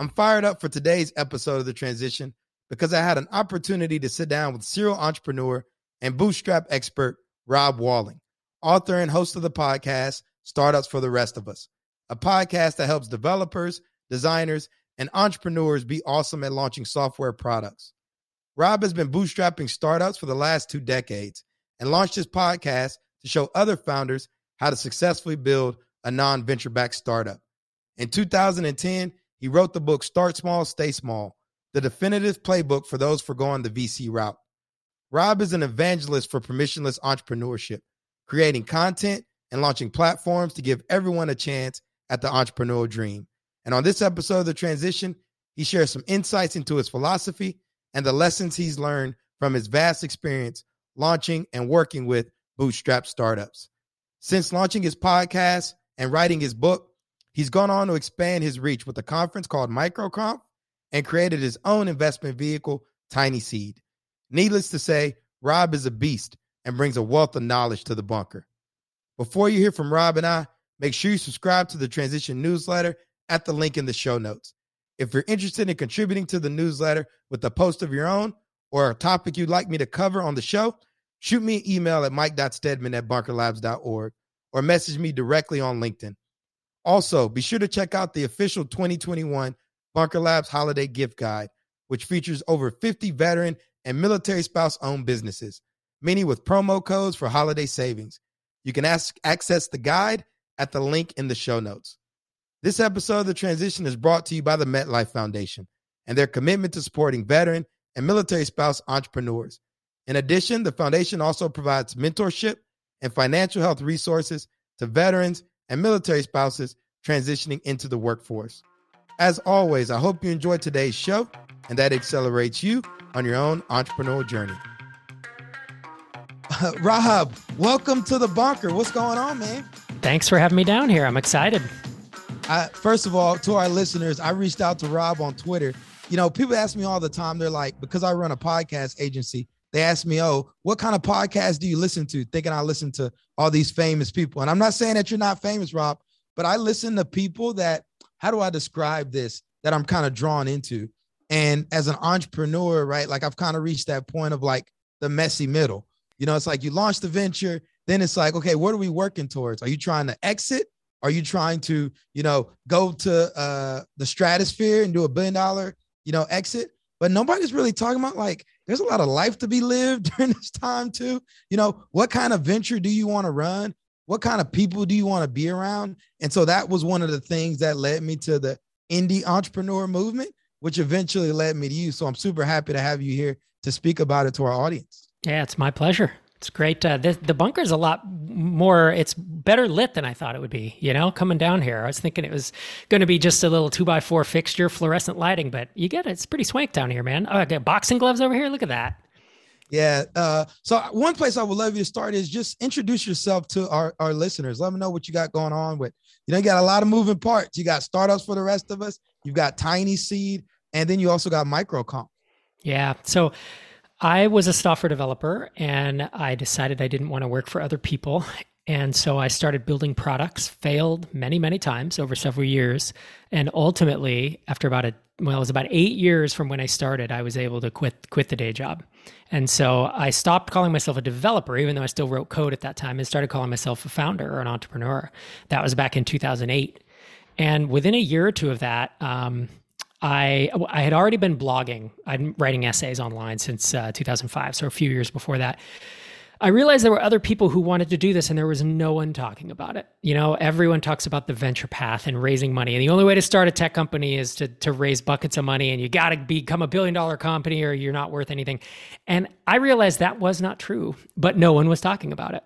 I'm fired up for today's episode of The Transition because I had an opportunity to sit down with serial entrepreneur and bootstrap expert Rob Walling, author and host of the podcast Startups for the Rest of Us, a podcast that helps developers, designers, and entrepreneurs be awesome at launching software products. Rob has been bootstrapping startups for the last two decades and launched his podcast to show other founders how to successfully build a non venture backed startup. In 2010, he wrote the book Start Small, Stay Small, the definitive playbook for those forgoing the VC route. Rob is an evangelist for permissionless entrepreneurship, creating content and launching platforms to give everyone a chance at the entrepreneurial dream. And on this episode of The Transition, he shares some insights into his philosophy and the lessons he's learned from his vast experience launching and working with bootstrap startups. Since launching his podcast and writing his book, he's gone on to expand his reach with a conference called MicroConf and created his own investment vehicle, Tiny Seed. Needless to say, Rob is a beast and brings a wealth of knowledge to the bunker. Before you hear from Rob and I, make sure you subscribe to the Transition newsletter at the link in the show notes. If you're interested in contributing to the newsletter with a post of your own or a topic you'd like me to cover on the show, shoot me an email at mike.stedman at bunkerlabs.org or message me directly on LinkedIn. Also, be sure to check out the official 2021 Bunker Labs Holiday Gift Guide, which features over 50 veteran and military spouse owned businesses, many with promo codes for holiday savings. You can ask, access the guide at the link in the show notes. This episode of The Transition is brought to you by the MetLife Foundation and their commitment to supporting veteran and military spouse entrepreneurs. In addition, the foundation also provides mentorship and financial health resources to veterans and military spouses transitioning into the workforce. As always, I hope you enjoyed today's show and that accelerates you on your own entrepreneurial journey. Uh, Rob, welcome to the bunker. What's going on, man? Thanks for having me down here. I'm excited. I, first of all, to our listeners, I reached out to Rob on Twitter. You know, people ask me all the time, they're like, because I run a podcast agency, they ask me, oh, what kind of podcast do you listen to? Thinking I listen to all these famous people. And I'm not saying that you're not famous, Rob, but I listen to people that, how do I describe this, that I'm kind of drawn into? And as an entrepreneur, right, like I've kind of reached that point of like the messy middle. You know, it's like you launch the venture, then it's like, okay, what are we working towards? Are you trying to exit are you trying to, you know, go to uh, the stratosphere and do a billion dollar, you know, exit? But nobody's really talking about like there's a lot of life to be lived during this time too. You know, what kind of venture do you want to run? What kind of people do you want to be around? And so that was one of the things that led me to the indie entrepreneur movement, which eventually led me to you. So I'm super happy to have you here to speak about it to our audience. Yeah, it's my pleasure. It's great. Uh, the, the bunker is a lot more, it's better lit than I thought it would be, you know, coming down here. I was thinking it was going to be just a little two by four fixture, fluorescent lighting, but you get it. It's pretty swank down here, man. Oh, I got boxing gloves over here. Look at that. Yeah. Uh, so one place I would love you to start is just introduce yourself to our, our listeners. Let them know what you got going on with, you know, you got a lot of moving parts. You got startups for the rest of us. You've got Tiny Seed, and then you also got MicroConf. Yeah. So I was a software developer and I decided I didn't want to work for other people. And so I started building products, failed many, many times over several years. And ultimately, after about a well, it was about eight years from when I started, I was able to quit quit the day job. And so I stopped calling myself a developer, even though I still wrote code at that time, and started calling myself a founder or an entrepreneur. That was back in 2008. And within a year or two of that, um, I I had already been blogging. I'm writing essays online since uh, 2005, so a few years before that. I realized there were other people who wanted to do this, and there was no one talking about it. You know, everyone talks about the venture path and raising money, and the only way to start a tech company is to to raise buckets of money, and you got to become a billion dollar company, or you're not worth anything. And I realized that was not true, but no one was talking about it.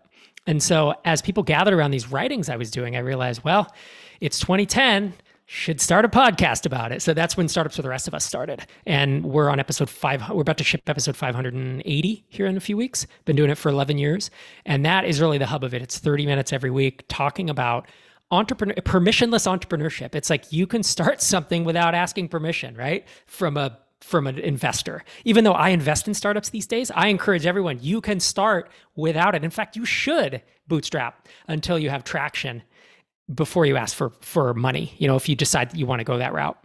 And so, as people gathered around these writings I was doing, I realized, well, it's 2010 should start a podcast about it. So that's when Startups for the Rest of Us started. And we're on episode five. We're about to ship episode 580 here in a few weeks. Been doing it for 11 years. And that is really the hub of it. It's 30 minutes every week talking about entrepreneur permissionless entrepreneurship. It's like you can start something without asking permission, right? From a from an investor. Even though I invest in startups these days, I encourage everyone you can start without it. In fact, you should bootstrap until you have traction before you ask for for money. You know, if you decide you want to go that route.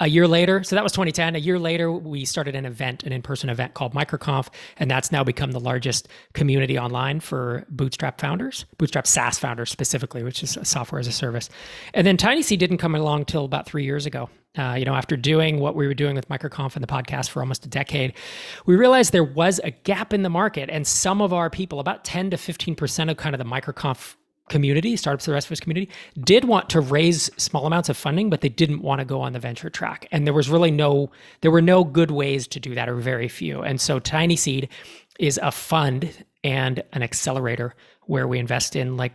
A year later, so that was 2010. A year later, we started an event, an in-person event called MicroConf, and that's now become the largest community online for Bootstrap founders, Bootstrap SaaS founders specifically, which is software as a service. And then TinySeed didn't come along till about three years ago. Uh, you know, after doing what we were doing with MicroConf and the podcast for almost a decade, we realized there was a gap in the market, and some of our people, about 10 to 15 percent of kind of the MicroConf community, startups, the rest of us community, did want to raise small amounts of funding, but they didn't want to go on the venture track. And there was really no, there were no good ways to do that, or very few. And so Tiny Seed is a fund and an accelerator where we invest in like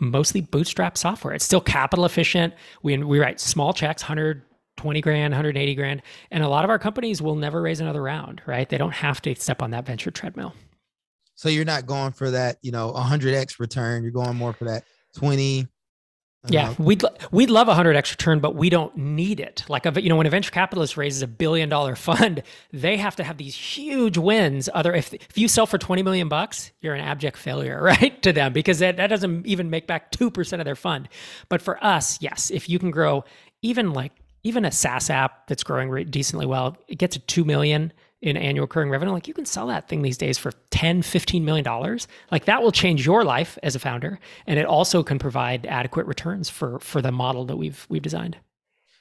mostly bootstrap software. It's still capital efficient. We we write small checks, 120 grand, 180 grand, and a lot of our companies will never raise another round, right? They don't have to step on that venture treadmill. So you're not going for that, you know, 100x return. You're going more for that 20. Yeah, know. we'd we'd love a hundred x return, but we don't need it. Like a, you know, when a venture capitalist raises a billion dollar fund, they have to have these huge wins. Other if if you sell for twenty million bucks, you're an abject failure, right, to them because that, that doesn't even make back two percent of their fund. But for us, yes, if you can grow even like even a SaaS app that's growing decently well, it gets to two million in annual recurring revenue, like you can sell that thing these days for 10, 15 million dollars. Like that will change your life as a founder. And it also can provide adequate returns for for the model that we've we've designed.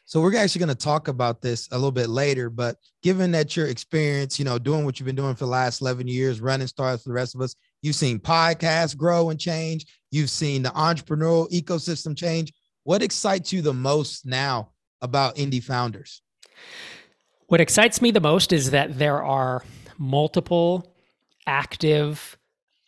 So we're actually going to talk about this a little bit later, but given that your experience, you know, doing what you've been doing for the last 11 years, running startups for the rest of us, you've seen podcasts grow and change. You've seen the entrepreneurial ecosystem change. What excites you the most now about indie founders? What excites me the most is that there are multiple active,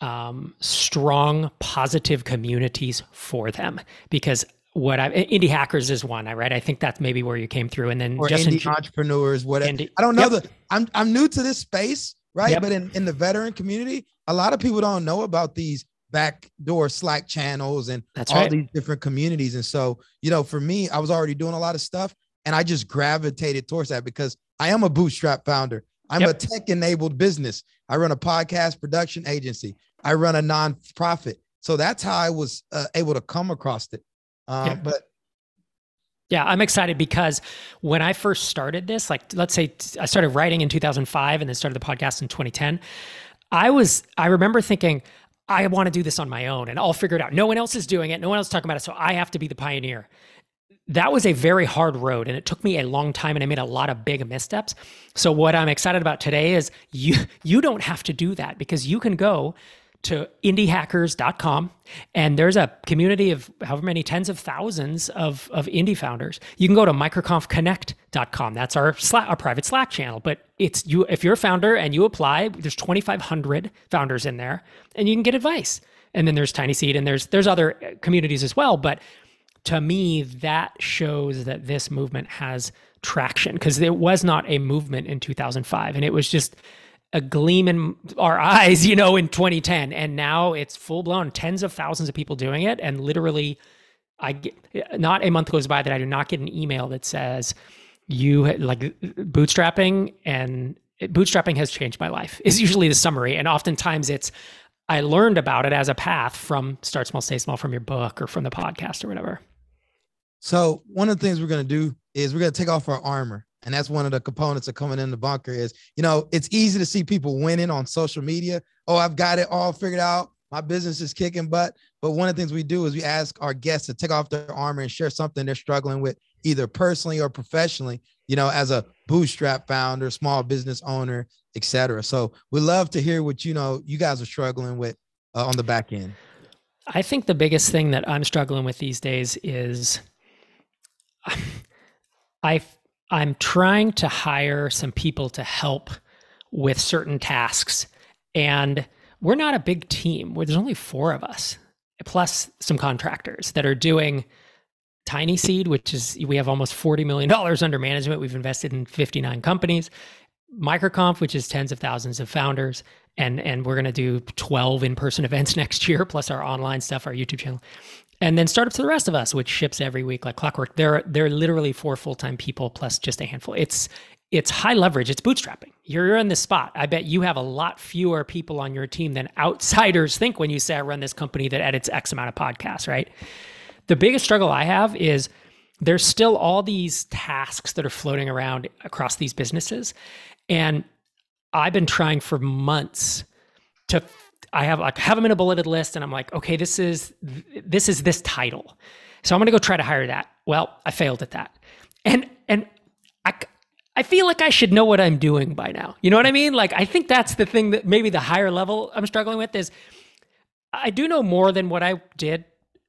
um, strong, positive communities for them. Because what I indie hackers is one, I right? I think that's maybe where you came through, and then or just indie in, entrepreneurs. Whatever. Indie, I don't know yep. the. I'm I'm new to this space, right? Yep. But in in the veteran community, a lot of people don't know about these backdoor Slack channels and that's all right. these different communities. And so, you know, for me, I was already doing a lot of stuff, and I just gravitated towards that because I am a bootstrap founder. I'm yep. a tech enabled business. I run a podcast production agency. I run a nonprofit. So that's how I was uh, able to come across it. Um. But yeah, I'm excited because when I first started this, like let's say I started writing in 2005 and then started the podcast in 2010, I was, I remember thinking, I want to do this on my own and I'll figure it out. No one else is doing it. No one else is talking about it. So I have to be the pioneer that was a very hard road and it took me a long time and I made a lot of big missteps. So what I'm excited about today is you you don't have to do that because you can go to indiehackers.com and there's a community of however many tens of thousands of, of indie founders. You can go to microconfconnect.com. That's our Slack, our private Slack channel. But it's you if you're a founder and you apply, there's 2,500 founders in there and you can get advice. And then there's tiny seed and there's there's other communities as well. But to me, that shows that this movement has traction because it was not a movement in 2005 and it was just a gleam in our eyes, you know, in 2010. And now it's full blown tens of thousands of people doing it. And literally, I get not a month goes by that I do not get an email that says, you like bootstrapping and bootstrapping has changed my life is usually the summary. And oftentimes it's, I learned about it as a path from Start Small, Stay Small from your book or from the podcast or whatever. So one of the things we're going to do is we're going to take off our armor. And that's one of the components of coming in the bunker is, you know, it's easy to see people winning on social media. Oh, I've got it all figured out. My business is kicking butt. But one of the things we do is we ask our guests to take off their armor and share something they're struggling with, either personally or professionally, you know, as a bootstrap founder, small business owner, etc. So we love to hear what, you know, you guys are struggling with uh, on the back end. I think the biggest thing that I'm struggling with these days is I I'm trying to hire some people to help with certain tasks, and we're not a big team. There's only four of us, plus some contractors that are doing Tiny Seed, which is we have almost $40 million under management. We've invested in 59 companies. Microconf, which is tens of thousands of founders, and and we're going to do 12 in-person events next year, plus our online stuff, our YouTube channel, and then startups to the rest of us, which ships every week like clockwork. They're they're literally four full-time people plus just a handful. It's it's high leverage. It's bootstrapping. You're in this spot. I bet you have a lot fewer people on your team than outsiders think when you say I run this company that edits X amount of podcasts, right? The biggest struggle I have is there's still all these tasks that are floating around across these businesses. And I've been trying for months to I have like have them in a bulleted list and I'm like, okay, this is this is this title. So I'm to go try to hire that. Well, I failed at that. And and I I feel like I should know what I'm doing by now. You know what I mean? Like I think that's the thing that maybe the higher level I'm struggling with is I do know more than what I did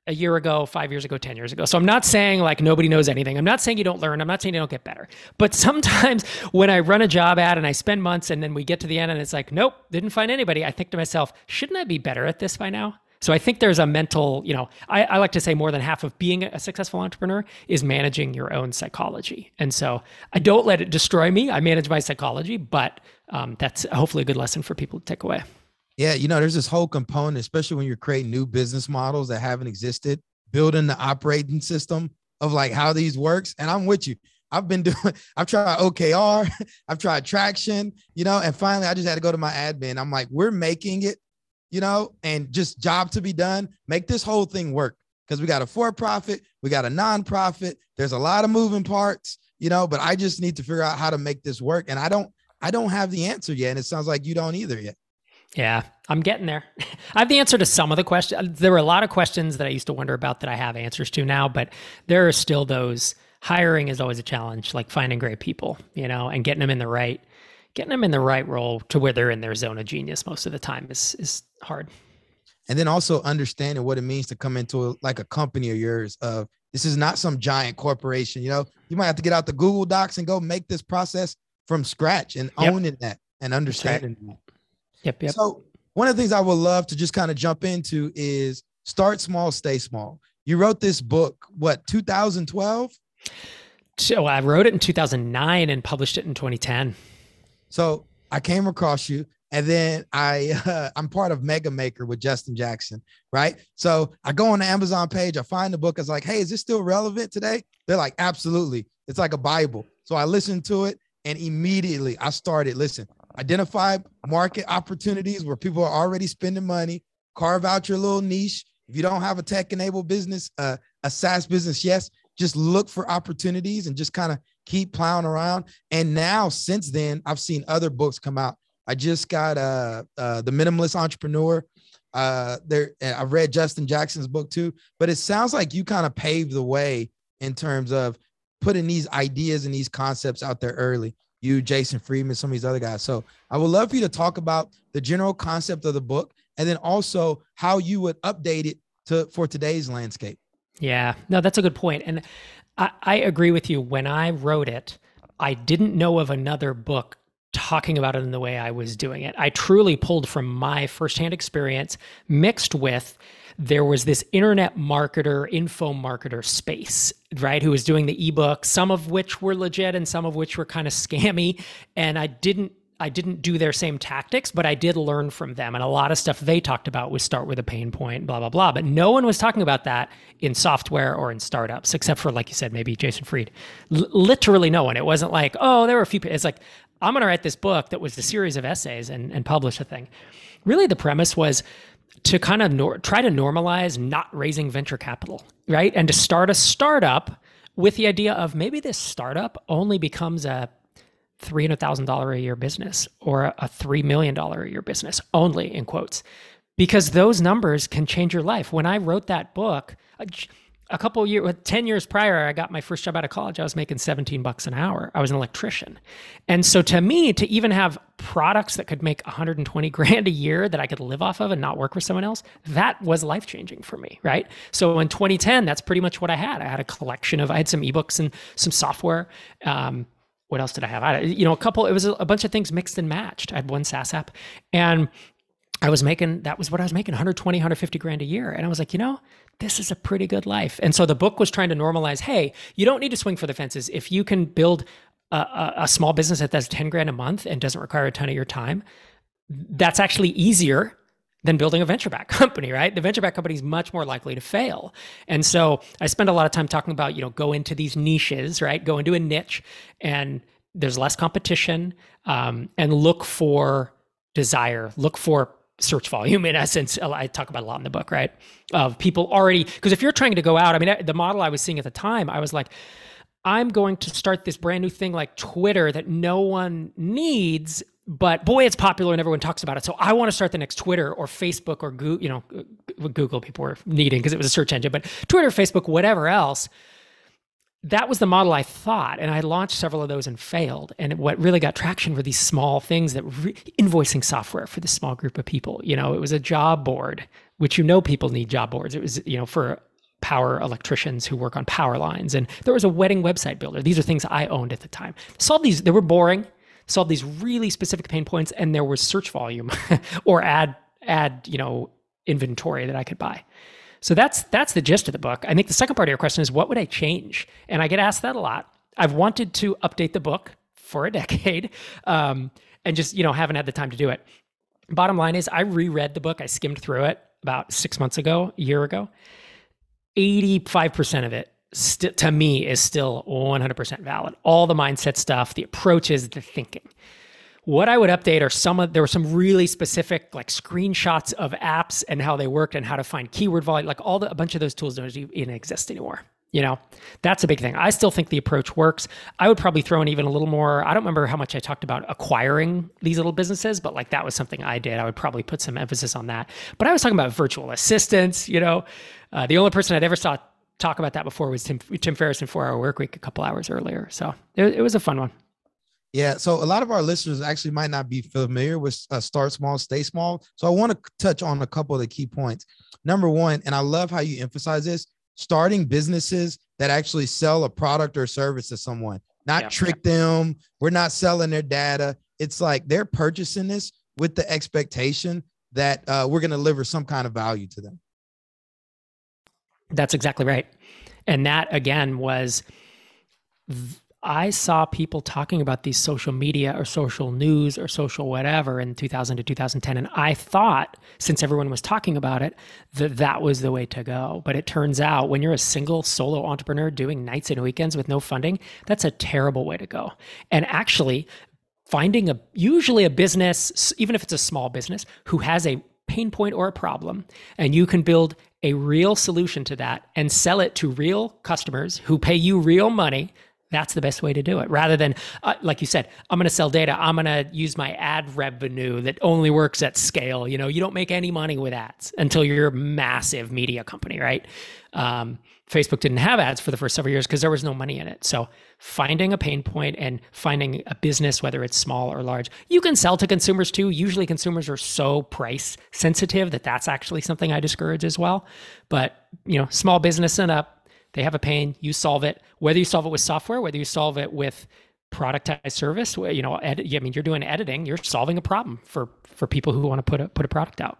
a year ago, five years ago, 10 years ago. So I'm not saying like nobody knows anything. I'm not saying you don't learn. I'm not saying you don't get better. But sometimes when I run a job ad and I spend months and then we get to the end and it's like, nope, didn't find anybody, I think to myself, shouldn't I be better at this by now? So I think there's a mental, you know, I, I, like to say more than half of being a successful entrepreneur is managing your own psychology. And so I don't let it destroy me. I manage my psychology, but um, that's hopefully a good lesson for people to take away. Yeah, you know, there's this whole component, especially when you're creating new business models that haven't existed, building the operating system of like how these works. And I'm with you. I've been doing, I've tried OKR, I've tried traction, you know, and finally I just had to go to my admin. I'm like, we're making it you know, and just job to be done. Make this whole thing work because we got a for profit, we got a nonprofit. There's a lot of moving parts, you know, but I just need to figure out how to make this work. And I don't, I don't have the answer yet. And it sounds like you don't either yet. Yeah, I'm getting there. I have the answer to some of the questions. There were a lot of questions that I used to wonder about that I have answers to now, but there are still those. Hiring is always a challenge, like finding great people, you know, and getting them in the right getting them in the right role to where they're in their zone of genius most of the time is is hard. And then also understanding what it means to come into a, like a company of yours of this is not some giant corporation. You know, you might have to get out the Google Docs and go make this process from scratch and yep. owning that and understanding right. that. Yep, yep. So one of the things I would love to just kind of jump into is start small, stay small. You wrote this book, what, 2012? So I wrote it in 2009 and published it in 2010. So I came across you, and then I uh, I'm part of Mega Maker with Justin Jackson, right? So I go on the Amazon page, I find the book. I was like, hey, is this still relevant today? They're like, absolutely. It's like a Bible. So I listened to it, and immediately I started listen. Identify market opportunities where people are already spending money. Carve out your little niche. If you don't have a tech-enabled business, uh, a SaaS business, yes, just look for opportunities and just kind of keep plowing around. And now, since then, I've seen other books come out. I just got uh, uh the Minimalist Entrepreneur. Uh, there, I've read Justin Jackson's book too. But it sounds like you kind of paved the way in terms of putting these ideas and these concepts out there early. You, Jason Friedman, some of these other guys. So I would love for you to talk about the general concept of the book, and then also how you would update it to for today's landscape. Yeah, no, that's a good point. And I, I agree with you. When I wrote it, I didn't know of another book talking about it in the way I was doing it. I truly pulled from my firsthand experience mixed with there was this internet marketer, info marketer space, right? Who was doing the ebook, some of which were legit and some of which were kind of scammy. And I didn't I didn't do their same tactics, but I did learn from them. And a lot of stuff they talked about was start with a pain point, blah, blah, blah. But no one was talking about that in software or in startups, except for, like you said, maybe Jason Fried. L- literally no one. It wasn't like, oh, there were a few. It's like, I'm going to write this book that was a series of essays and, and publish a thing. Really, the premise was to kind of nor- try to normalize not raising venture capital, right? And to start a startup with the idea of maybe this startup only becomes a $300,000 a year business or a $3 million a year business, only in quotes, because those numbers can change your life. When I wrote that book, uh, a couple years, 10 years prior, I got my first job out of college. I was making 17 bucks an hour. I was an electrician. And so to me, to even have products that could make 120 grand a year that I could live off of and not work for someone else, that was life changing for me. Right. So in 2010, that's pretty much what I had. I had a collection of, I had some ebooks and some software. Um, what else did I have? I, you know, a couple, it was a, a bunch of things mixed and matched. I had one SaaS app and I was making that was what I was making 120, 150 grand a year. And I was like, you know, this is a pretty good life. And so the book was trying to normalize hey, you don't need to swing for the fences. If you can build a, a, a small business that does 10 grand a month and doesn't require a ton of your time, that's actually easier than building a venture back company, right? The venture back company is much more likely to fail. And so I spend a lot of time talking about, you know, go into these niches, right? Go into a niche and there's less competition um, and look for desire, look for search volume in essence i talk about a lot in the book right of people already because if you're trying to go out i mean the model i was seeing at the time i was like i'm going to start this brand new thing like twitter that no one needs but boy it's popular and everyone talks about it. So i want to start the next twitter or facebook or you know google people were needing because it was a search engine but twitter facebook whatever else that was the model I thought, and I launched several of those and failed. And what really got traction were these small things that re- invoicing software for this small group of people. You know, it was a job board, which you know people need job boards. It was you know for power electricians who work on power lines, and there was a wedding website builder. These are things I owned at the time. Solved these. They were boring. Solved these really specific pain points, and there was search volume or ad ad you know inventory that I could buy. So that's that's the gist of the book. I think the second part of your question is what would I change? And I get asked that a lot. I've wanted to update the book for a decade, um, and just you know haven't had the time to do it. Bottom line is, I reread the book. I skimmed through it about six months ago, a year ago. Eighty-five percent of it, st- to me, is still one hundred percent valid. All the mindset stuff, the approaches, the thinking. What I would update are some of there were some really specific like screenshots of apps and how they worked and how to find keyword volume. Like all the a bunch of those tools don't even exist anymore. You know, that's a big thing. I still think the approach works. I would probably throw in even a little more. I don't remember how much I talked about acquiring these little businesses, but like that was something I did. I would probably put some emphasis on that. But I was talking about virtual assistants. You know, uh, the only person I'd ever saw talk about that before was Tim, Tim Ferriss in Four Hour Work Week a couple hours earlier. So it, it was a fun one. Yeah, so a lot of our listeners actually might not be familiar with uh, start small, stay small. So I want to touch on a couple of the key points. Number one, and I love how you emphasize this: starting businesses that actually sell a product or service to someone, not yeah. trick them. We're not selling their data. It's like they're purchasing this with the expectation that uh, we're going to deliver some kind of value to them. That's exactly right, and that again was. I saw people talking about these social media or social news or social whatever in 2000 to 2010. And I thought, since everyone was talking about it, that that was the way to go. But it turns out when you're a single solo entrepreneur doing nights and weekends with no funding, that's a terrible way to go. And actually, finding a usually a business, even if it's a small business, who has a pain point or a problem, and you can build a real solution to that and sell it to real customers who pay you real money that's the best way to do it. Rather than, uh, like you said, I'm going to sell data. I'm going to use my ad revenue that only works at scale. You know, you don't make any money with ads until you're a massive media company, right? Um, Facebook didn't have ads for the first several years because there was no money in it. So finding a pain point and finding a business, whether it's small or large, you can sell to consumers too. Usually consumers are so price sensitive that that's actually something I discourage as well. But, you know, small business and up, they have a pain, you solve it. Whether you solve it with software, whether you solve it with productized service, you know, I mean, you're doing editing, you're solving a problem for for people who want to put a put a product out.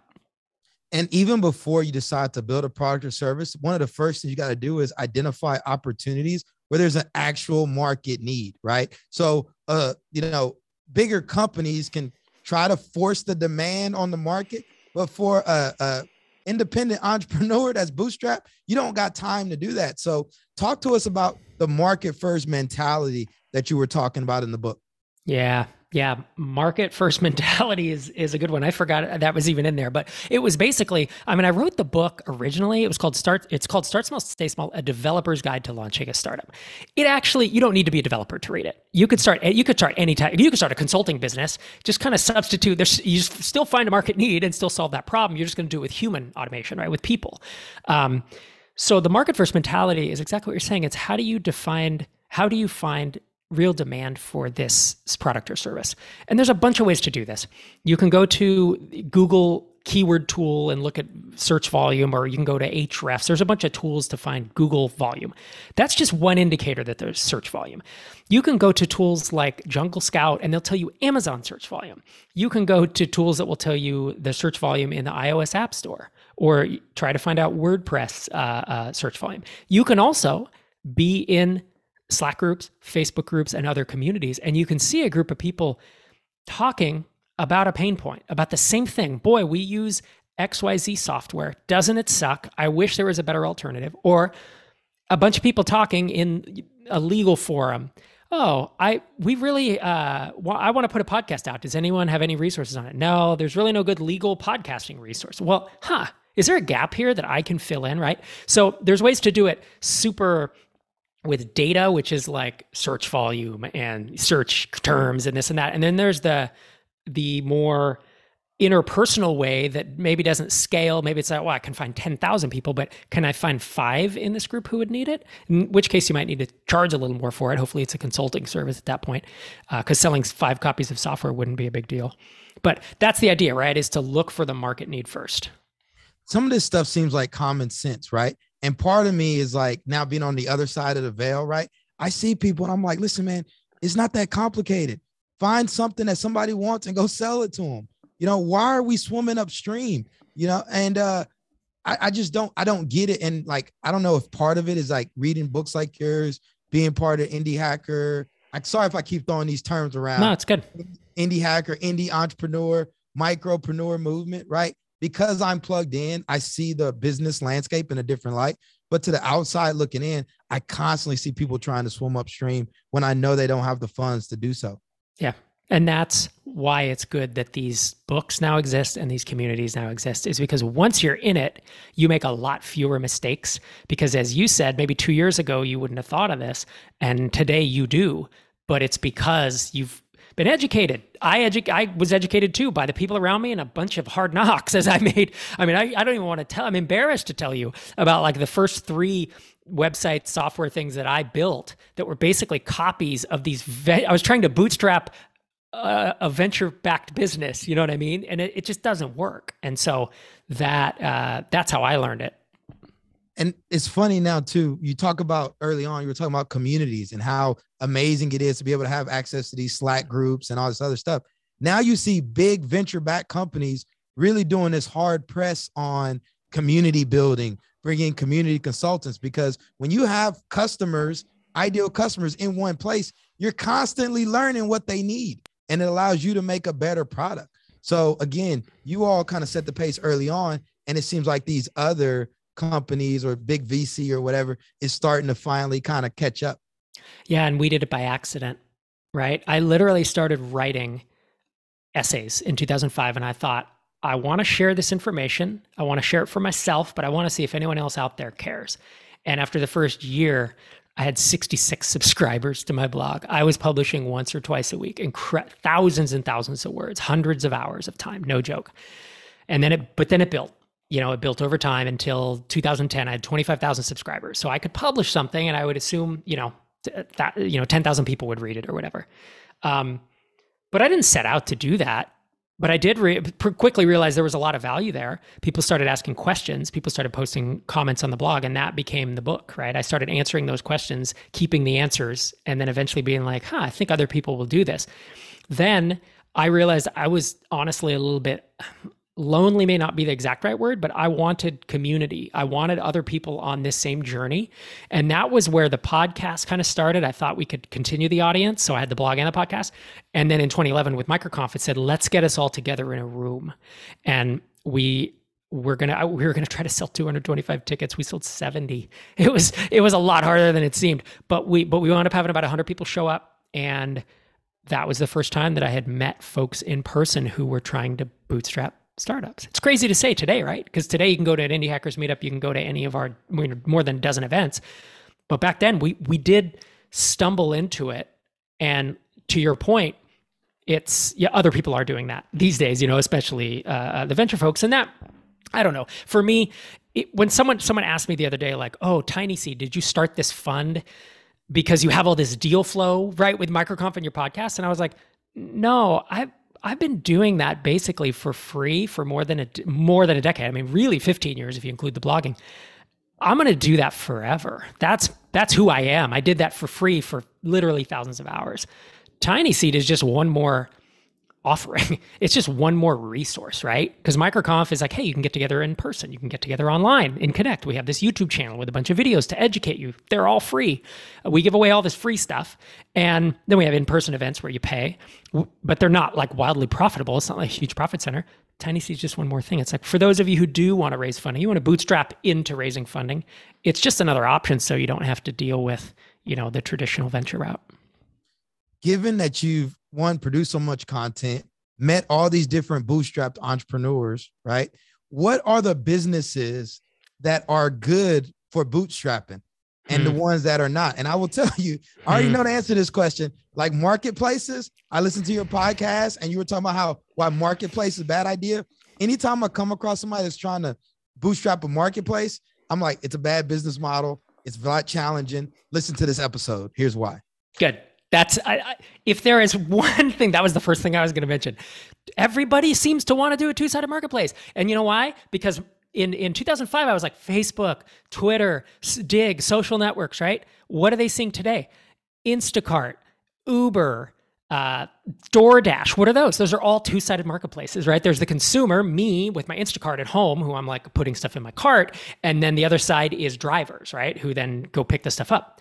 And even before you decide to build a product or service, one of the first things you got to do is identify opportunities where there's an actual market need, right? So, uh, you know, bigger companies can try to force the demand on the market, but for a, a independent entrepreneur that's bootstrap, you don't got time to do that. So, talk to us about the market first mentality that you were talking about in the book. Yeah, yeah, market first mentality is is a good one. I forgot that was even in there, but it was basically. I mean, I wrote the book originally. It was called Start. It's called Start Small, Stay Small: A Developer's Guide to Launching a Startup. It actually, you don't need to be a developer to read it. You could start. You could start any type. You could start a consulting business. Just kind of substitute. There's you still find a market need and still solve that problem. You're just going to do it with human automation, right? With people. Um, so the market first mentality is exactly what you're saying. It's how do you define how do you find real demand for this product or service. And there's a bunch of ways to do this. You can go to Google keyword tool and look at search volume, or you can go to Ahrefs. There's a bunch of tools to find Google volume. That's just one indicator that there's search volume. You can go to tools like Jungle Scout and they'll tell you Amazon search volume. You can go to tools that will tell you the search volume in the iOS App Store or try to find out WordPress uh, uh, search volume. You can also be in Slack groups, Facebook groups, and other communities, and you can see a group of people talking about a pain point, about the same thing. Boy, we use XYZ software. Doesn't it suck? I wish there was a better alternative. Or a bunch of people talking in a legal forum. Oh, I we really uh, I want to put a podcast out. Does anyone have any resources on it? No, there's really no good legal podcasting resource. Well, huh? Is there a gap here that I can fill in? Right. So there's ways to do it super with data, which is like search volume and search terms and this and that. And then there's the the more interpersonal way that maybe doesn't scale. Maybe it's like, well, I can find 10,000 people, but can I find five in this group who would need it? In which case you might need to charge a little more for it. Hopefully it's a consulting service at that point, because uh, selling five copies of software wouldn't be a big deal. But that's the idea, right? Is to look for the market need first. Some of this stuff seems like common sense, right? And part of me is like now being on the other side of the veil, right? I see people and I'm like, listen, man, it's not that complicated Find something that somebody wants and go sell it to them. You know, why are we swimming upstream? You know, and uh I, I just don't I don't get it. And like I don't know if part of it is like reading books like yours, being part of indie hacker. I'm sorry if I keep throwing these terms around. No, it's good. Indie hacker, indie entrepreneur, micropreneur movement, right? Because I'm plugged in, I see the business landscape in a different light. But to the outside looking in, I constantly see people trying to swim upstream when I know they don't have the funds to do so. Yeah. And that's why it's good that these books now exist and these communities now exist, is because once you're in it, you make a lot fewer mistakes. Because as you said, maybe two years ago, you wouldn't have thought of this. And today you do. But it's because you've been educated. I edu- I was educated too by the people around me and a bunch of hard knocks as I made. I mean, I, I don't even want to tell. I'm embarrassed to tell you about like the first three website software things that I built that were basically copies of these. Ve- I was trying to bootstrap a, a venture backed business. You know what I mean? And it, it just doesn't work. And so that uh, that's how I learned it. And it's funny now too. You talk about early on. You were talking about communities and how amazing it is to be able to have access to these Slack groups and all this other stuff. Now you see big venture backed companies really doing this hard press on community building, bringing community consultants because when you have customers, ideal customers in one place, you're constantly learning what they need and it allows you to make a better product. So again, you all kind of set the pace early on and it seems like these other companies or big VC or whatever is starting to finally kind of catch up. Yeah, and we did it by accident, right? I literally started writing essays in 2005 and I thought I want to share this information. I want to share it for myself, but I want to see if anyone else out there cares. And after the first year, I had 66 subscribers to my blog. I was publishing once or twice a week, incre- thousands and thousands of words, hundreds of hours of time, no joke. And then it, but then it built. You know, it built over time until 2010. I had 25,000 subscribers, so I could publish something, and I would assume, you know, that you know, 10,000 people would read it or whatever. Um, but I didn't set out to do that but I did re- quickly realize there was a lot of value there. People started asking questions. People started posting comments on the blog, and that became the book, right? I started answering those questions, keeping the answers, and then eventually being like, huh, I think other people will do this. Then I realized I was honestly a little bit lonely may not be the exact right word, but I wanted community. I wanted other people on this same journey. And that was where the podcast kind of started. I thought we could continue the audience. So I had the blog and the podcast. And then in 2011 with MicroConf, it said, let's get us all together in a room. And we we're gonna we were gonna try to sell 225 tickets we sold 70 it was it was a lot harder than it seemed but we but we wound up having about 100 people show up and that was the first time that i had met folks in person who were trying to bootstrap startups. It's crazy to say today, right? Because today you can go to an Indie Hackers meetup, you can go to any of our more than a dozen events. But back then we we did stumble into it. And to your point, it's yeah, other people are doing that these days, you know, especially uh, uh the venture folks. And that I don't know. For me, it, when someone someone asked me the other day, like, "Oh, Tiny Seed, did you start this fund because you have all this deal flow right with MicroConf and your podcast?" And I was like, "No, I I've been doing that basically for free for more than a more than a decade. I mean, really 15 years if you include the blogging. I'm going to do that forever. That's that's who I am. I did that for free for literally thousands of hours. Tiny Seed is just one more offering. It's just one more resource, right? Because MicroConf is like, hey, you can get together in person, you can get together online in Connect. We have this YouTube channel with a bunch of videos to educate you. They're all free. We give away all this free stuff. And then we have in person events where you pay, but they're not like wildly profitable. It's not like a huge profit center. Tiny Seed is just one more thing. It's like for those of you who do want to raise funding, you want to bootstrap into raising funding, it's just another option so you don't have to deal with, you know, the traditional venture route. Given that you've one produced so much content, met all these different bootstrapped entrepreneurs, right? What are the businesses that are good for bootstrapping and the hmm. ones that are not? And I will tell you, I already hmm. know the answer to this question. Like marketplaces, I listened to your podcast and you were talking about how why marketplace is a bad idea. Anytime I come across somebody that's trying to bootstrap a marketplace, I'm like, it's a bad business model. It's a lot challenging. Listen to this episode. Here's why. Good. That's I, I, if there is one thing that was the first thing I was going to mention. Everybody seems to want to do a two-sided marketplace, and you know why? Because in in 2005 I was like Facebook, Twitter, Digg, social networks. Right? What are they seeing today? Instacart, Uber, uh, DoorDash. What are those? Those are all two sided marketplaces, right? There's the consumer, me with my Instacart at home, who I'm like putting stuff in my cart. And then the other side is drivers, right? Who then go pick the stuff up.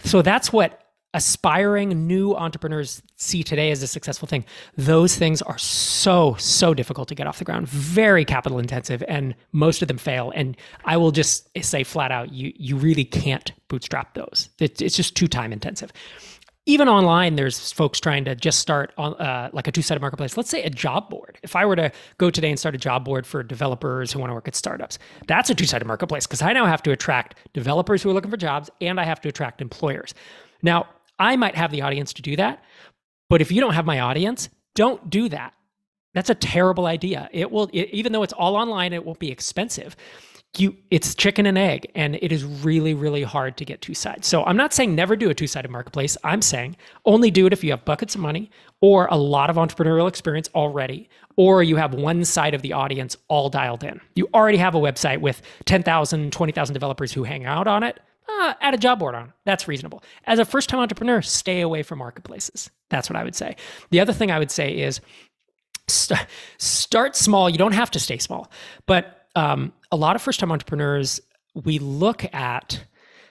So that's what aspiring new entrepreneurs see today as a successful thing. Those things are so so difficult to get off the ground. Very capital intensive and most of them fail. And i will just say flat out you you really can't bootstrap those. It's just too time intensive. Even online there's folks trying to just start on uh, like a two-sided marketplace. Let's say a job board. If i were to go today and start a job board for developers who want to work at startups that's a two-sided marketplace because i now have to attract developers who are looking for jobs and i have to attract employers. Now I might have the audience to do that. But if you don't have my audience, don't do that. That's a terrible idea. It will, it, even though it's all online, it won't be expensive. You, it's chicken and egg, and it is really, really hard to get two sides. So I'm not saying never do a two sided marketplace. I'm saying only do it if you have buckets of money or a lot of entrepreneurial experience already, or you have one side of the audience all dialed in. You already have a website with 10,000, 20,000 developers who hang out on it uh, add a job board on. That's reasonable. As a first time entrepreneur, stay away from marketplaces. That's what I would say. The other thing I would say is st- start small. You don't have to stay small, but um, a lot of first time entrepreneurs, we look at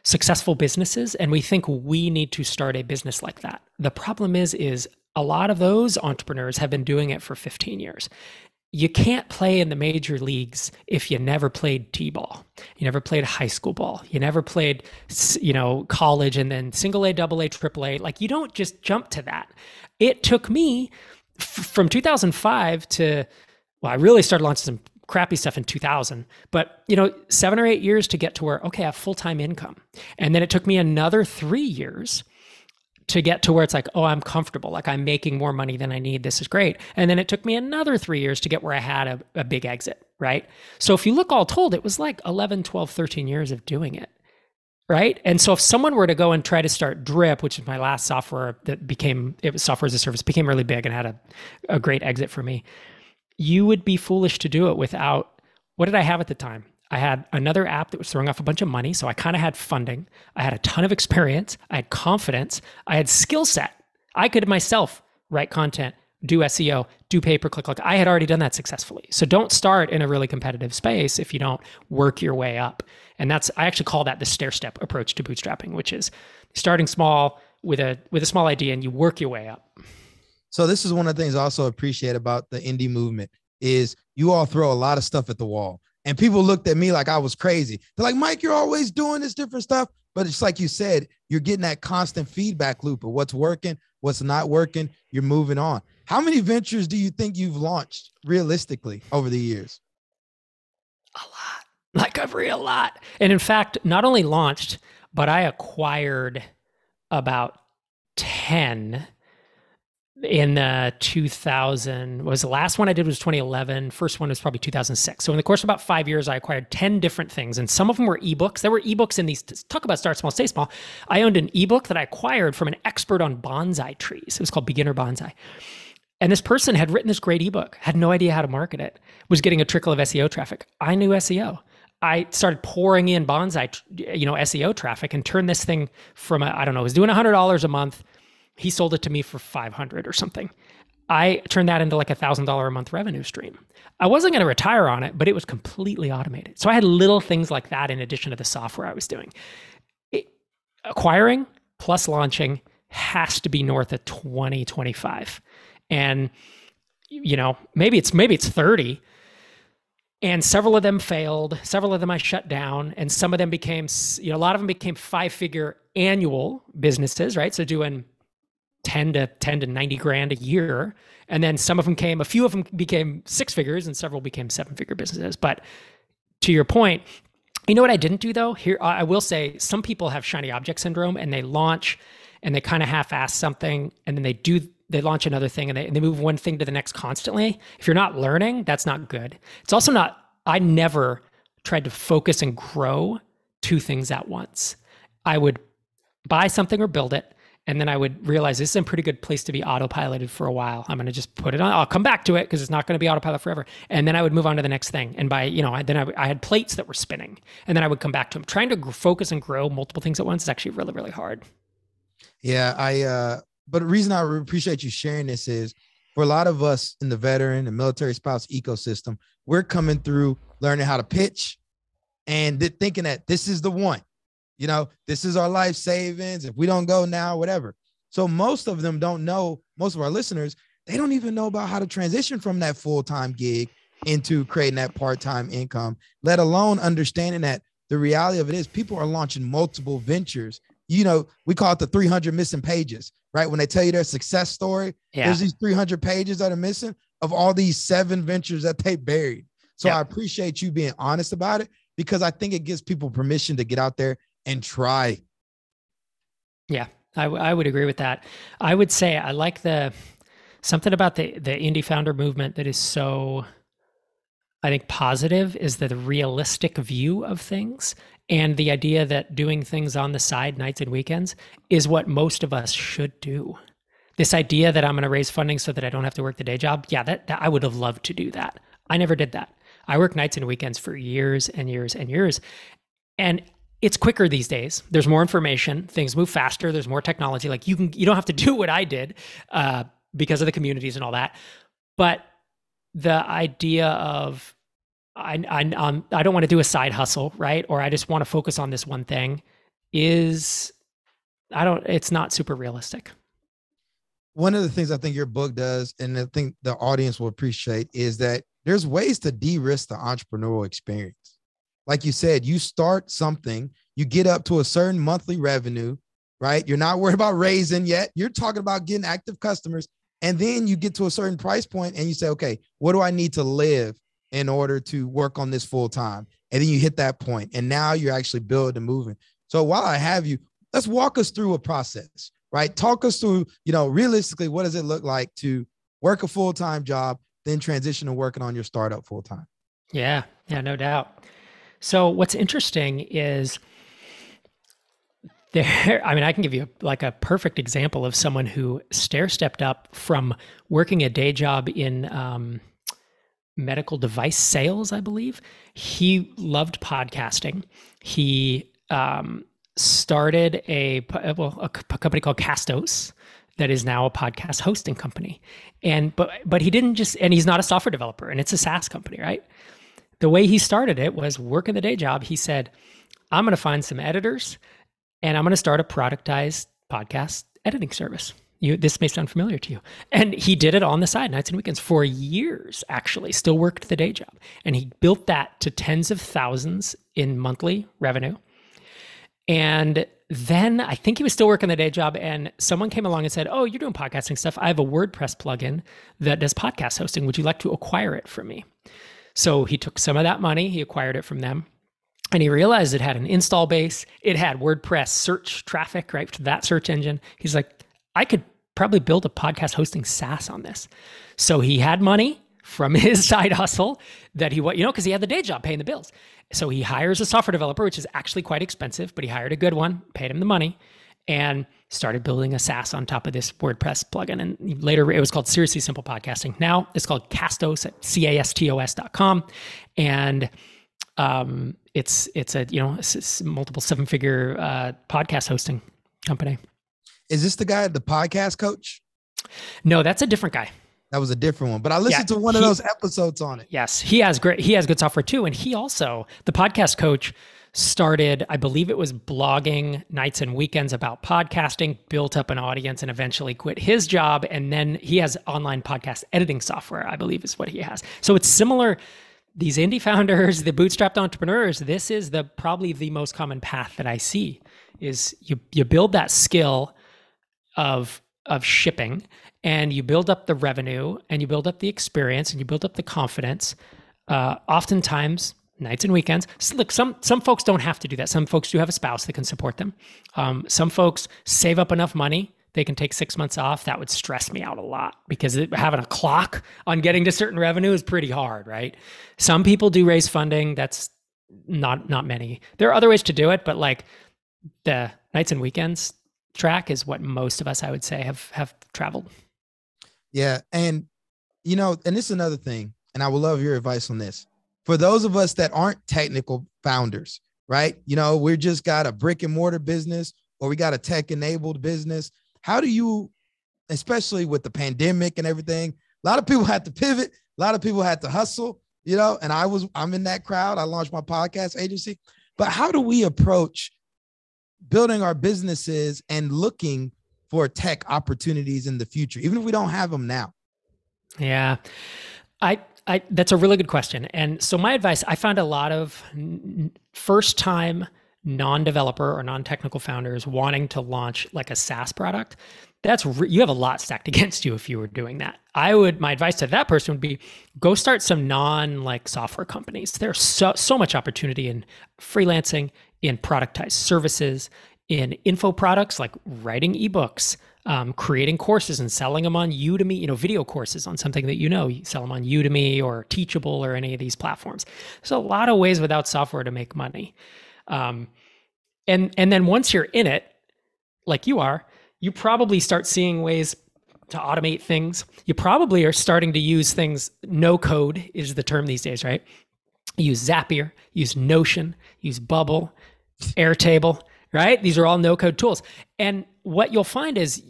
successful businesses and we think we need to start a business like that. The problem is, is a lot of those entrepreneurs have been doing it for 15 years you can't play in the major leagues if you never played t-ball. You never played high school ball. You never played you know college and then single a double a triple a. Like you don't just jump to that. It took me f- from 2005 to well i really started launching some crappy stuff in 2000 but you know seven or eight years to get to where okay i have full-time income. And then it took me another three years to get to where it's like, oh, I'm comfortable. Like I'm making more money than I need. This is great. And then it took me another three years to get where I had a, a big exit, right? So if you look all told, it was like 11, 12, 13 years of doing it. Right. And so if someone were to go and try to start Drip, which is my last software that became, it was software as a service, became really big and had a, a great exit for me, you would be foolish to do it without, what did I have at the time? I had another app that was throwing off a bunch of money. So I kind of had funding. I had a ton of experience. I had confidence. I had skill set. I could myself write content, do SEO, do pay per click. Like I had already done that successfully. So don't start in a really competitive space if you don't work your way up. And that's I actually call that the stair step approach to bootstrapping, which is starting small with a with a small idea and you work your way up. So this is one of the things I also appreciate about the indie movement is you all throw a lot of stuff at the wall. And people looked at me like I was crazy. They're like, Mike, you're always doing this different stuff. But it's like you said, you're getting that constant feedback loop of what's working, what's not working. You're moving on. How many ventures do you think you've launched realistically over the years? A lot, like a real lot. And in fact, not only launched, but I acquired about 10 in uh, 2000 was the last one I did was 2011. First one was probably 2006. So in the course of about five years, I acquired 10 different things, and some of them were ebooks. There were ebooks in these. Talk about start small, stay small. I owned an ebook that I acquired from an expert on bonsai trees. It was called Beginner Bonsai. And this person had written this great ebook, had no idea how to market it, was getting a trickle of SEO traffic. I knew SEO. I started pouring in bonsai, you know, SEO traffic and turned this thing from I don't know, was doing $100 a month. He sold it to me for 500 or something. I turned that into like a thousand dollar a month revenue stream. I wasn't going to retire on it, but it was completely automated. So I had little things like that in addition to the software I was doing. It, acquiring plus launching has to be north of 20, 25. And you know, maybe it's maybe it's 30. And several of them failed. Several of them I shut down, and some of them became, you know, a lot of them became five-figure annual businesses, right? So doing 10 to 10 to 90 grand a year. And then some of them came, a few of them became six figures and several became seven figure businesses. But to your point, you know what I didn't do though? Here, I will say some people have shiny object syndrome and they launch and they kind of half ass something and then they do, they launch another thing and they, and they move one thing to the next constantly. If you're not learning, that's not good. It's also not, I never tried to focus and grow two things at once. I would buy something or build it and then I would realize this is a pretty good place to be autopiloted for a while. I'm going to just put it on. I'll come back to it because it's not going to be autopilot forever. And then I would move on to the next thing. And by, you know, then I, I had plates that were spinning and then I would come back to them. Trying to focus and grow multiple things at once is actually really, really hard. Yeah. I, uh, but the reason I appreciate you sharing this is for a lot of us in the veteran and military spouse ecosystem, we're coming through learning how to pitch and thinking that this is the one you know, this is our life savings. If we don't go now, whatever. So most of them don't know, most of our listeners, they don't even know about how to transition from that full-time gig into creating that part-time income, let alone understanding that the reality of it is people are launching multiple ventures. You know, we call it the 300 missing pages, right? When they tell you their success story, yeah. there's these 300 pages that are missing of all these seven ventures that they buried. So yeah. I appreciate you being honest about it because I think it gives people permission to get out there and try. Yeah, I, w- I would agree with that. I would say I like the something about the the indie founder movement that is so I think positive is the realistic view of things and the idea that doing things on the side nights and weekends is what most of us should do. This idea that I'm going to raise funding so that I don't have to work the day job, yeah, that, that I would have loved to do that. I never did that. I worked nights and weekends for years and years and years. And it's quicker these days. There's more information. Things move faster. There's more technology. Like you can, you don't have to do what I did uh, because of the communities and all that. But the idea of I, I, um, I don't want to do a side hustle, right? Or I just want to focus on this one thing is, I don't, it's not super realistic. One of the things I think your book does, and I think the audience will appreciate, is that there's ways to de risk the entrepreneurial experience like you said, you start something, you get up to a certain monthly revenue, right? You're not worried about raising yet. You're talking about getting active customers. And then you get to a certain price point and you say, okay, what do I need to live in order to work on this full time? And then you hit that point, and now you're actually building and moving. So while I have you, let's walk us through a process, right? Talk us through, you know, realistically, what does it look like to work a full time job, then transition to working on your startup full time? Yeah, yeah, no doubt. So what's interesting is there i mean i can give you like a perfect example of someone who stair stepped up from working a day job in um, medical device sales i believe. He loved podcasting. He um, started a well a, a company called castos that is now a podcast hosting company. And but but he didn't just and he's not a software developer and it's a saas company right the way he started it was working the day job. He said, I'm going to find some editors and I'm going to start a productized podcast editing service. You, this may sound familiar to you. And he did it on the side, nights and weekends, for years, actually, still worked the day job. And he built that to tens of thousands in monthly revenue. And then I think he was still working the day job, and someone came along and said, Oh, you're doing podcasting stuff. I have a WordPress plugin that does podcast hosting. Would you like to acquire it from me? So he took some of that money, he acquired it from them, and he realized it had an install base. It had WordPress search traffic, right, to that search engine. He's like, I could probably build a podcast hosting SaaS on this. So he had money from his side hustle that he, you know, because he had the day job paying the bills. So he hires a software developer, which is actually quite expensive, but he hired a good one, paid him the money. And started building a SaaS on top of this WordPress plugin. And later it was called Seriously Simple Podcasting. Now it's called Castos at C-A-S-T-O-S.com. And um, it's it's a you know it's multiple seven figure uh, podcast hosting company. Is this the guy, the podcast coach? No, that's a different guy. That was a different one, but I listened yeah, to one he, of those episodes on it. Yes, he has great. He has good software too, and he also the podcast coach started. I believe it was blogging nights and weekends about podcasting, built up an audience, and eventually quit his job. And then he has online podcast editing software. I believe is what he has. So it's similar these indie founders, the bootstrapped entrepreneurs, this is the probably the most common path that I see is you you build that skill of of shipping and you build up the revenue and you build up the experience and you build up the confidence. Uh, oftentimes nights and weekends. look, some some folks don't have to do that. Some folks do have a spouse that can support them. Um, some folks save up enough money they can take six months off, that would stress me out a lot because it, having a clock on getting to certain revenue is pretty hard, right? Some people do raise funding. That's not not many. There are other ways to do it, but like the nights and weekends track is what most of us, I would say, have have traveled. Yeah, and you know, and this is another thing, and I would love your advice on this. For those of us that aren't technical founders, right? You know, we're just got a brick and mortar business or we got a tech enabled business how do you, especially with the pandemic and everything, a lot of people had to pivot, a lot of people had to hustle, you know, and I was, I'm in that crowd. I launched my podcast agency. But how do we approach building our businesses and looking for tech opportunities in the future, even if we don't have them now? Yeah. I, I, that's a really good question. And so my advice, I found a lot of first time non-developer or non-technical founders wanting to launch like a SaaS product, that's re- you have a lot stacked against you if you were doing that. I would my advice to that person would be go start some non like software companies. There's so so much opportunity in freelancing, in productized services, in info products like writing ebooks, um, creating courses and selling them on Udemy, you know, video courses on something that you know, you sell them on Udemy or Teachable or any of these platforms. There's a lot of ways without software to make money. Um, and and then once you're in it, like you are, you probably start seeing ways to automate things. You probably are starting to use things. No code is the term these days, right? use Zapier, use Notion, use Bubble, Airtable, right? These are all no code tools. And what you'll find is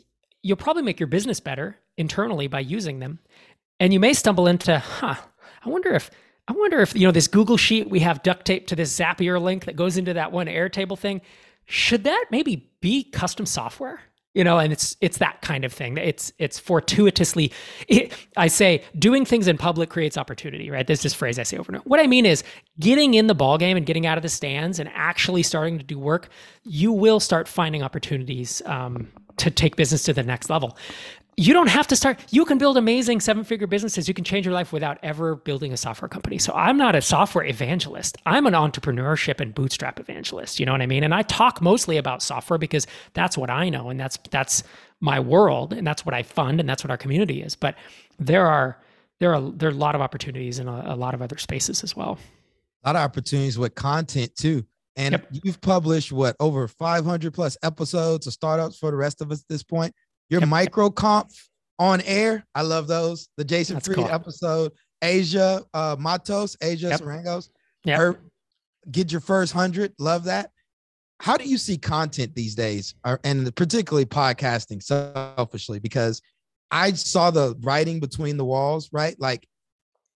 you'll probably make your business better internally by using them. And you may stumble into, huh, I wonder if I wonder if, you know, this Google Sheet we have duct taped to this Zapier link that goes into that one Airtable thing, should that maybe be custom software? You know, and it's it's that kind of thing. It's it's fortuitously. It, I say doing things in public creates opportunity, right? This is this phrase I say over and over. What I mean is getting in the ball game and getting out of the stands and actually starting to do work. You will start finding opportunities um, to take business to the next level. You don't have to start you can build amazing seven figure businesses. You can change your life without ever building a software company. So i'm not a software evangelist. I'm an entrepreneurship and bootstrap evangelist you know what i mean? And i talk mostly about software because that's what i know and that's that's my world and that's what i fund and that's what our community is. But there are there are there are a lot of opportunities in a, a lot of other spaces as well. A lot of opportunities with content too and yep. you've published what over 500 plus episodes of startups for the rest of us at this point your yep. MicroConf on air. I love those. The Jason That's Fried cool. episode, Asia uh, Matos, Asia yep. Sarangos. Yeah. Get your first hundred. Love that. How do you see content these days, and particularly podcasting selfishly? Because I saw the writing between the walls, right? Like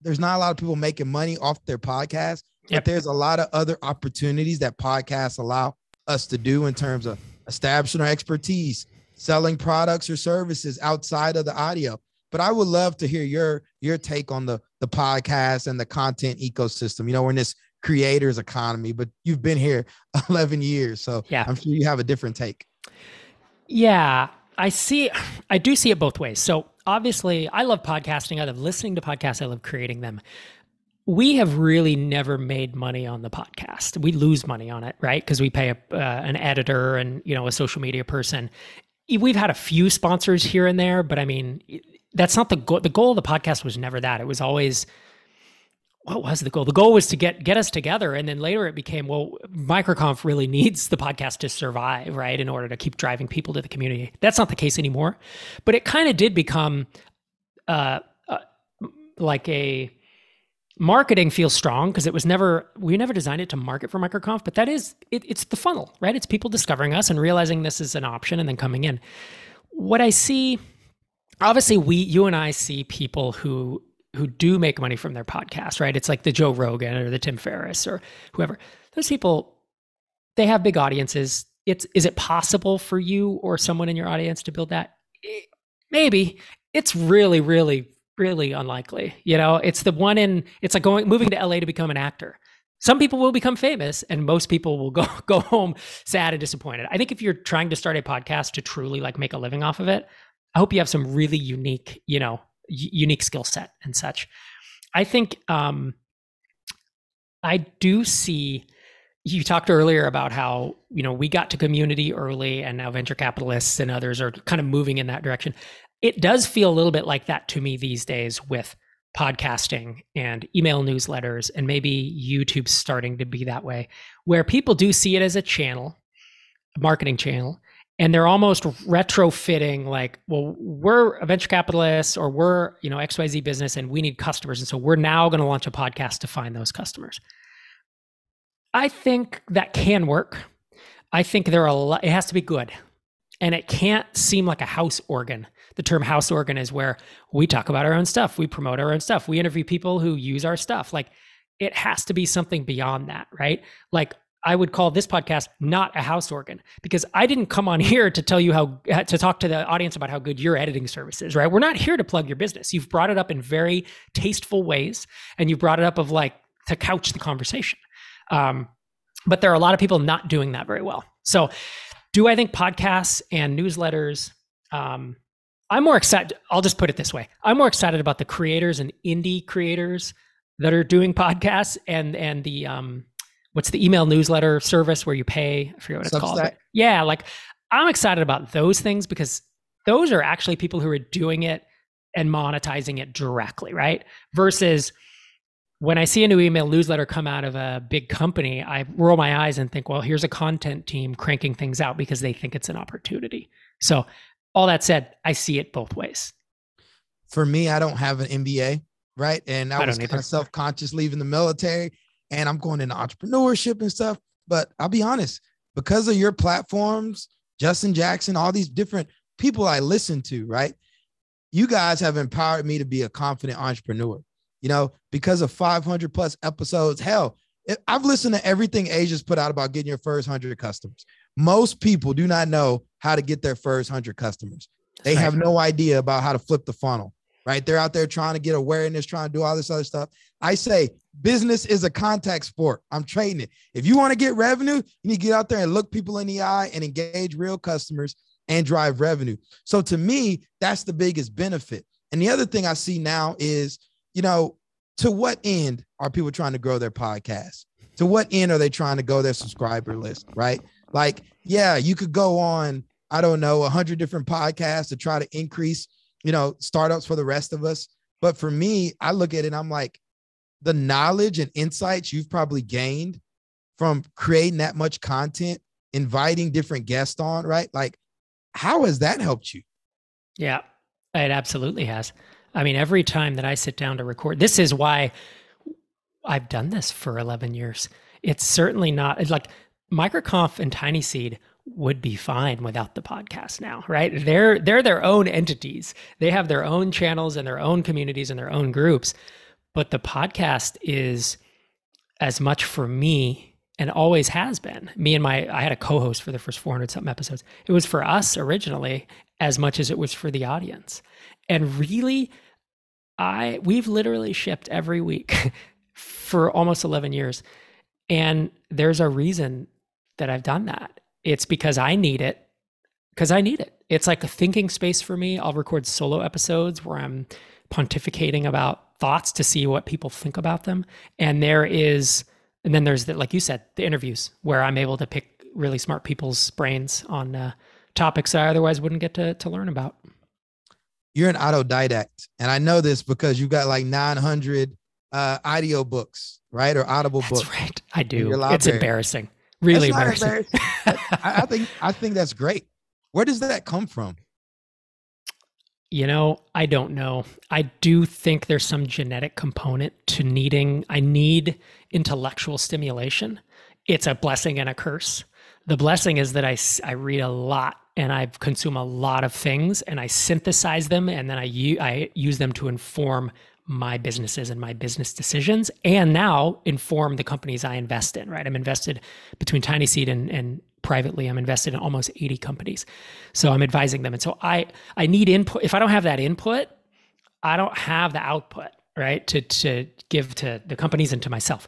there's not a lot of people making money off their podcast, yep. but there's a lot of other opportunities that podcasts allow us to do in terms of establishing our expertise, selling products or services outside of the audio. But I would love to hear your your take on the the podcast and the content ecosystem. You know, we're in this creators economy, but you've been here 11 years, so yeah. I'm sure you have a different take. Yeah, I see I do see it both ways. So obviously, I love podcasting. I love listening to podcasts. I love creating them we have really never made money on the podcast. We lose money on it, right? Because we pay a, uh, an editor and you know a social media person, we've had a few sponsors here and there, but I mean, that's not the goal. The goal of the podcast was never that. It was always what was the goal? The goal was to get get us together, and then later it became well, MicroConf really needs the podcast to survive, right, in order to keep driving people to the community. That's not the case anymore, but it kind of did become, uh, uh, like a marketing feels strong because it was never we never designed it to market for MicroConf, but that is it, it's the funnel, right? It's people discovering us and realizing this is an option and then coming in. What I see, obviously, we you and I see people who who do make money from their podcast, right? It's like the Joe Rogan or the Tim Ferriss or whoever. Those people, they have big audiences. It's is it possible for you or someone in your audience to build that? Eh, maybe. It's really, really, really unlikely. You know, it's the one in it's like going moving to LA to become an actor. Some people will become famous and most people will go go home sad and disappointed. I think if you're trying to start a podcast to truly like make a living off of it, I hope you have some really unique, you know, unique skill set and such. I think um, I do see. You talked earlier about how you know we got to community early, and now venture capitalists and others are kind of moving in that direction. It does feel a little bit like that to me these days with podcasting and email newsletters, and maybe YouTube starting to be that way, where people do see it as a channel, a marketing channel, and they're almost retrofitting like well we're a venture capitalist or we're you know xyz business and we need customers. And so we're now going to launch a podcast to find those customers. I think that can work. I think there are a lot it has to be good. And it can't seem like a house organ the term house organ is where we talk about our own stuff we promote our own stuff we interview people who use our stuff like it has to be something beyond that right like I would call this podcast not a house organ because I didn't come on here to tell you how to talk to the audience about how good your editing service is, right? We're not here to plug your business. You've brought it up in very tasteful ways and you brought it up of like to couch the conversation. Um, but there are a lot of people not doing that very well. So, do I think podcasts and newsletters? Um, I'm more excited. I'll just put it this way: I'm more excited about the creators and indie creators that are doing podcasts and and the um, what's the email newsletter service where you pay? I forget what it's Substack. called. yeah, like I'm excited about those things because those are actually people who are doing it and monetizing it directly, right? Versus when I see a new email newsletter come out of a big company, I roll my eyes and think, well, here's a content team cranking things out because they think it's an opportunity. So, all that said, I see it both ways. For me, I don't have an MBA, right? And I, I was kind of self conscious leaving the military and I'm going into entrepreneurship and stuff. But I'll be honest, because of your platforms, Justin Jackson, all these different people I listen to, right? You guys have empowered me to be a confident entrepreneur. You know, because of 500 plus episodes, hell, I've listened to everything Asia's put out about getting your first 100 customers. Most people do not know how to get their first 100 customers. They have no idea about how to flip the funnel, right? They're out there trying to get awareness, trying to do all this other stuff. I say business is a contact sport. I'm trading it. If you want to get revenue, you need to get out there and look people in the eye and engage real customers and drive revenue. So to me, that's the biggest benefit. And the other thing I see now is, you know, to what end are people trying to grow their podcast? To what end are they trying to go their subscriber list, right? Like, yeah, you could go on, I don't know, a hundred different podcasts to try to increase, you know, startups for the rest of us. But for me, I look at it, I'm like, the knowledge and insights you've probably gained from creating that much content, inviting different guests on, right? Like, how has that helped you? Yeah, it absolutely has. I mean, every time that I sit down to record, this is why I've done this for 11 years. It's certainly not like MicroConf and Tiny Seed would be fine without the podcast now, right? They're they're their own entities. They have their own channels and their own communities and their own groups. But the podcast is as much for me and always has been. Me and my, I had a co host for the first 400 something episodes. It was for us originally as much as it was for the audience. And really, I, we've literally shipped every week for almost 11 years. And there's a reason that I've done that. It's because I need it, because I need it. It's like a thinking space for me. I'll record solo episodes where I'm pontificating about thoughts to see what people think about them. And there is, and then there's the, like you said, the interviews where I'm able to pick really smart people's brains on uh, topics I otherwise wouldn't get to, to learn about. You're an autodidact. And I know this because you've got like 900 uh, audio books, right, or Audible That's books. right. I do. It's embarrassing. Really That's not embarrassing. embarrassing. I, I think I think that's great. Where does that come from? You know, I don't know. I do think there's some genetic component to needing, I need intellectual stimulation. It's a blessing and a curse. The blessing is that I, I read a lot and I consume a lot of things and I synthesize them and then I, u- I use them to inform my businesses and my business decisions and now inform the companies I invest in, right? I'm invested between Tiny Seed and, and privately. I'm invested in almost 80 companies. So I'm advising them. And so I I need input. If I don't have that input, I don't have the output, right? To to give to the companies and to myself.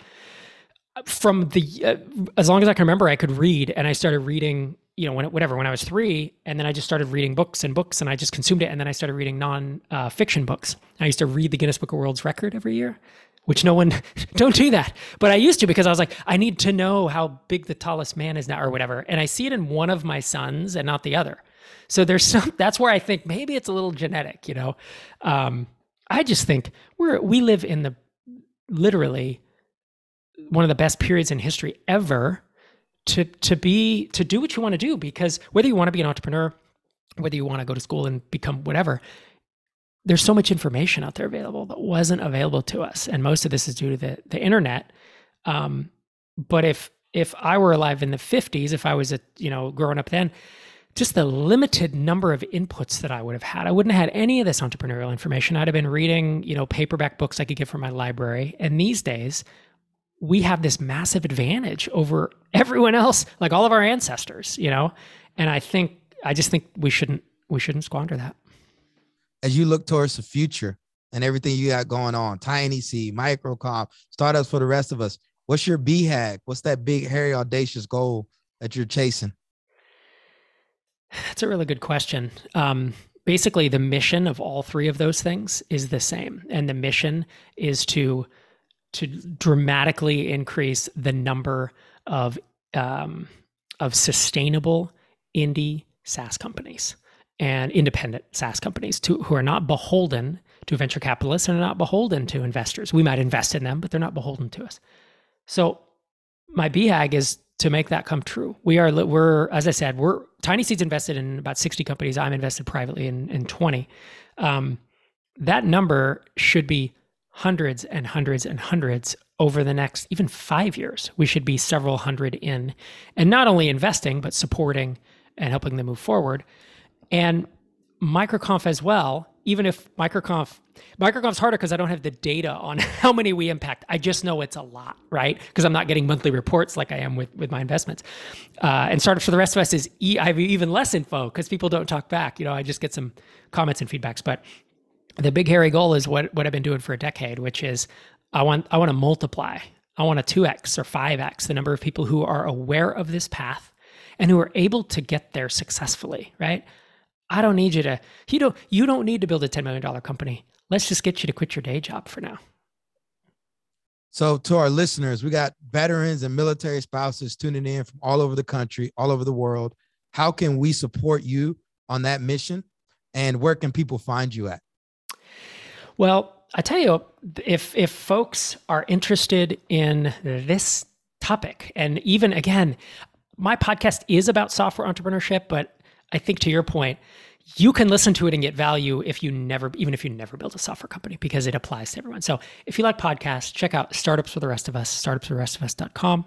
From the uh, as long as I can remember, I could read, and I started reading. You know, when whatever when I was three, and then I just started reading books and books, and I just consumed it, and then I started reading non uh, fiction books. I used to read the Guinness Book of World's Record every year, which no one don't do that, but I used to because I was like, I need to know how big the tallest man is now, or whatever, and I see it in one of my sons and not the other. So there's some. That's where I think maybe it's a little genetic. You know, um, I just think we're we live in the literally one of the best periods in history ever to to be to do what you want to do because whether you want to be an entrepreneur whether you want to go to school and become whatever there's so much information out there available that wasn't available to us and most of this is due to the the internet um, but if if i were alive in the 50s if i was a you know growing up then just the limited number of inputs that I would have had. I wouldn't have had any of this entrepreneurial information. I'd have been reading, you know, paperback books I could get from my library. And these days, we have this massive advantage over everyone else, like all of our ancestors, you know? And I think I just think we shouldn't we shouldn't squander that. As you look towards the future and everything you got going on, Tiny Seed, MicroConf, startups for the rest of us. What's your BHAG? What's that big, hairy, audacious goal that you're chasing? That's a really good question. Um, basically, the mission of all three of those things is the same, and the mission is to to dramatically increase the number of um, of sustainable indie SaaS companies and independent SaaS companies to, who are not beholden to venture capitalists and are not beholden to investors. We might invest in them, but they're not beholden to us. So my BHAG is to make that come true. We are we're as I said, we're Tiny Seeds invested in about 60 companies. I'm invested privately in, in 20. Um, that number should be hundreds and hundreds and hundreds over the next even five years. We should be several hundred in, and not only investing but supporting and helping them move forward. And microconf as well even if microconf microconf's harder because i don't have the data on how many we impact i just know it's a lot right because i'm not getting monthly reports like i am with with my investments uh, and startups for the rest of us is e- i have even less info because people don't talk back you know i just get some comments and feedbacks but the big hairy goal is what what i've been doing for a decade which is i want i want to multiply i want to 2x or 5x the number of people who are aware of this path and who are able to get there successfully right I don't need you to you don't you don't need to build a $10 million company. Let's just get you to quit your day job for now. So, to our listeners, we got veterans and military spouses tuning in from all over the country, all over the world. How can we support you on that mission? And where can people find you at? Well, I tell you, if if folks are interested in this topic, and even again, my podcast is about software entrepreneurship, but I think to your point, you can listen to it and get value if you never, even if you never build a software company, because it applies to everyone. So if you like podcasts, check out Startups for the Rest of Us, startupsfortherestofus.com.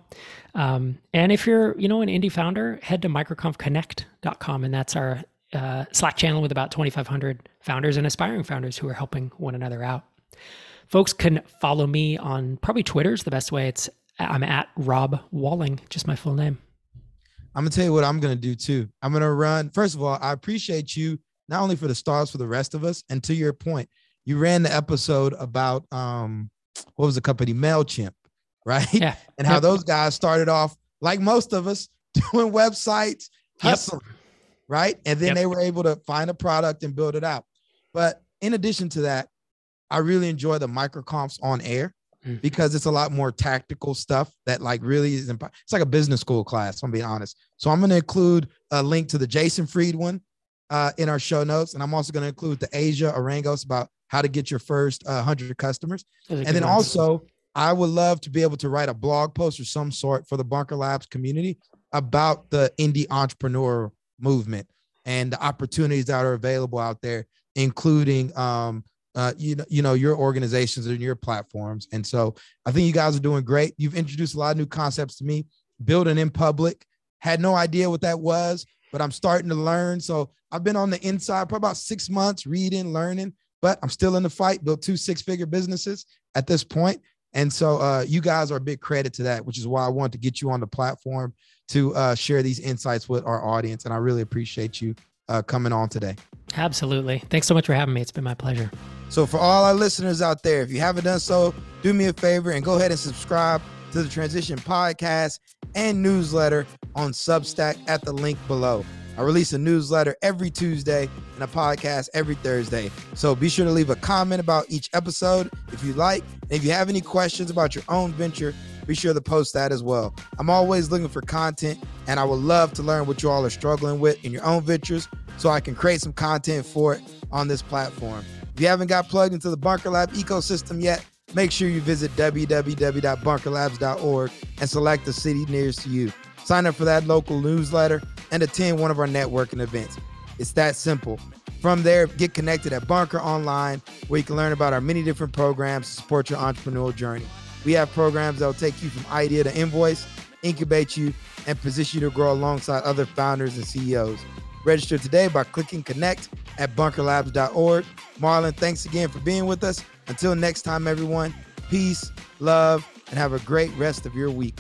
Um, and if you're, you know, an indie founder, head to microconfconnect.com, and that's our uh, Slack channel with about 2,500 founders and aspiring founders who are helping one another out. Folks can follow me on probably Twitter's the best way. It's I'm at Rob Walling, just my full name. I'm gonna tell you what I'm gonna do too. I'm gonna run. First of all, I appreciate you not only for the stars for the rest of us, and to your point, you ran the episode about um what was the company Mailchimp, right? Yeah. And how Yep. those guys started off like most of us doing websites, Yep. Right? And then Yep. they were able to find a product and build it out. But in addition to that, I really enjoy the microconfs on air Mhm. because it's a lot more tactical stuff that like really is imp- it's like a business school class i'm being honest so i'm going to include a link to the jason fried one uh, in our show notes. And I'm also going to include the Asia Orangio's about how to get your first uh, 100 customers. And then also, I would love to be able to write a blog post or some sort for the Bunker Labs community about the indie entrepreneur movement and the opportunities that are available out there, including um, uh, you know, you know, your organizations and your platforms. And so I think you guys are doing great. You've introduced a lot of new concepts to me. Building in public, had no idea what that was, but I'm starting to learn. So I've been on the inside for about six months, reading, learning, but I'm still in the fight. Built two six-figure businesses at this point, and so uh, you guys are a big credit to that, which is why I wanted to get you on the platform to uh, share these insights with our audience. And I really appreciate you uh, coming on today. Absolutely. Thanks so much for having me. It's been my pleasure. So, for all our listeners out there, if you haven't done so, do me a favor and go ahead and subscribe to the Transition Podcast and newsletter on Substack at the link below. I release a newsletter every Tuesday and a podcast every Thursday. So be sure to leave a comment about each episode if you like. And if you have any questions about your own venture, be sure to post that as well. I'm always looking for content and I would love to learn what you all are struggling with in your own ventures so I can create some content for it on this platform. If you haven't got plugged into the Bunker Lab ecosystem yet, make sure you visit www.bunkerlabs.org and select the city nearest to you. Sign up for that local newsletter and attend one of our networking events. It's that simple. From there, get connected at Bunker Online, where you can learn about our many different programs to support your entrepreneurial journey. We have programs that will take you from idea to invoice, incubate you, and position you to grow alongside other founders and CEOs. Register today by clicking connect at bunkerlabs.org. Marlon, thanks again for being with us. Until next time, everyone, peace, love, and have a great rest of your week.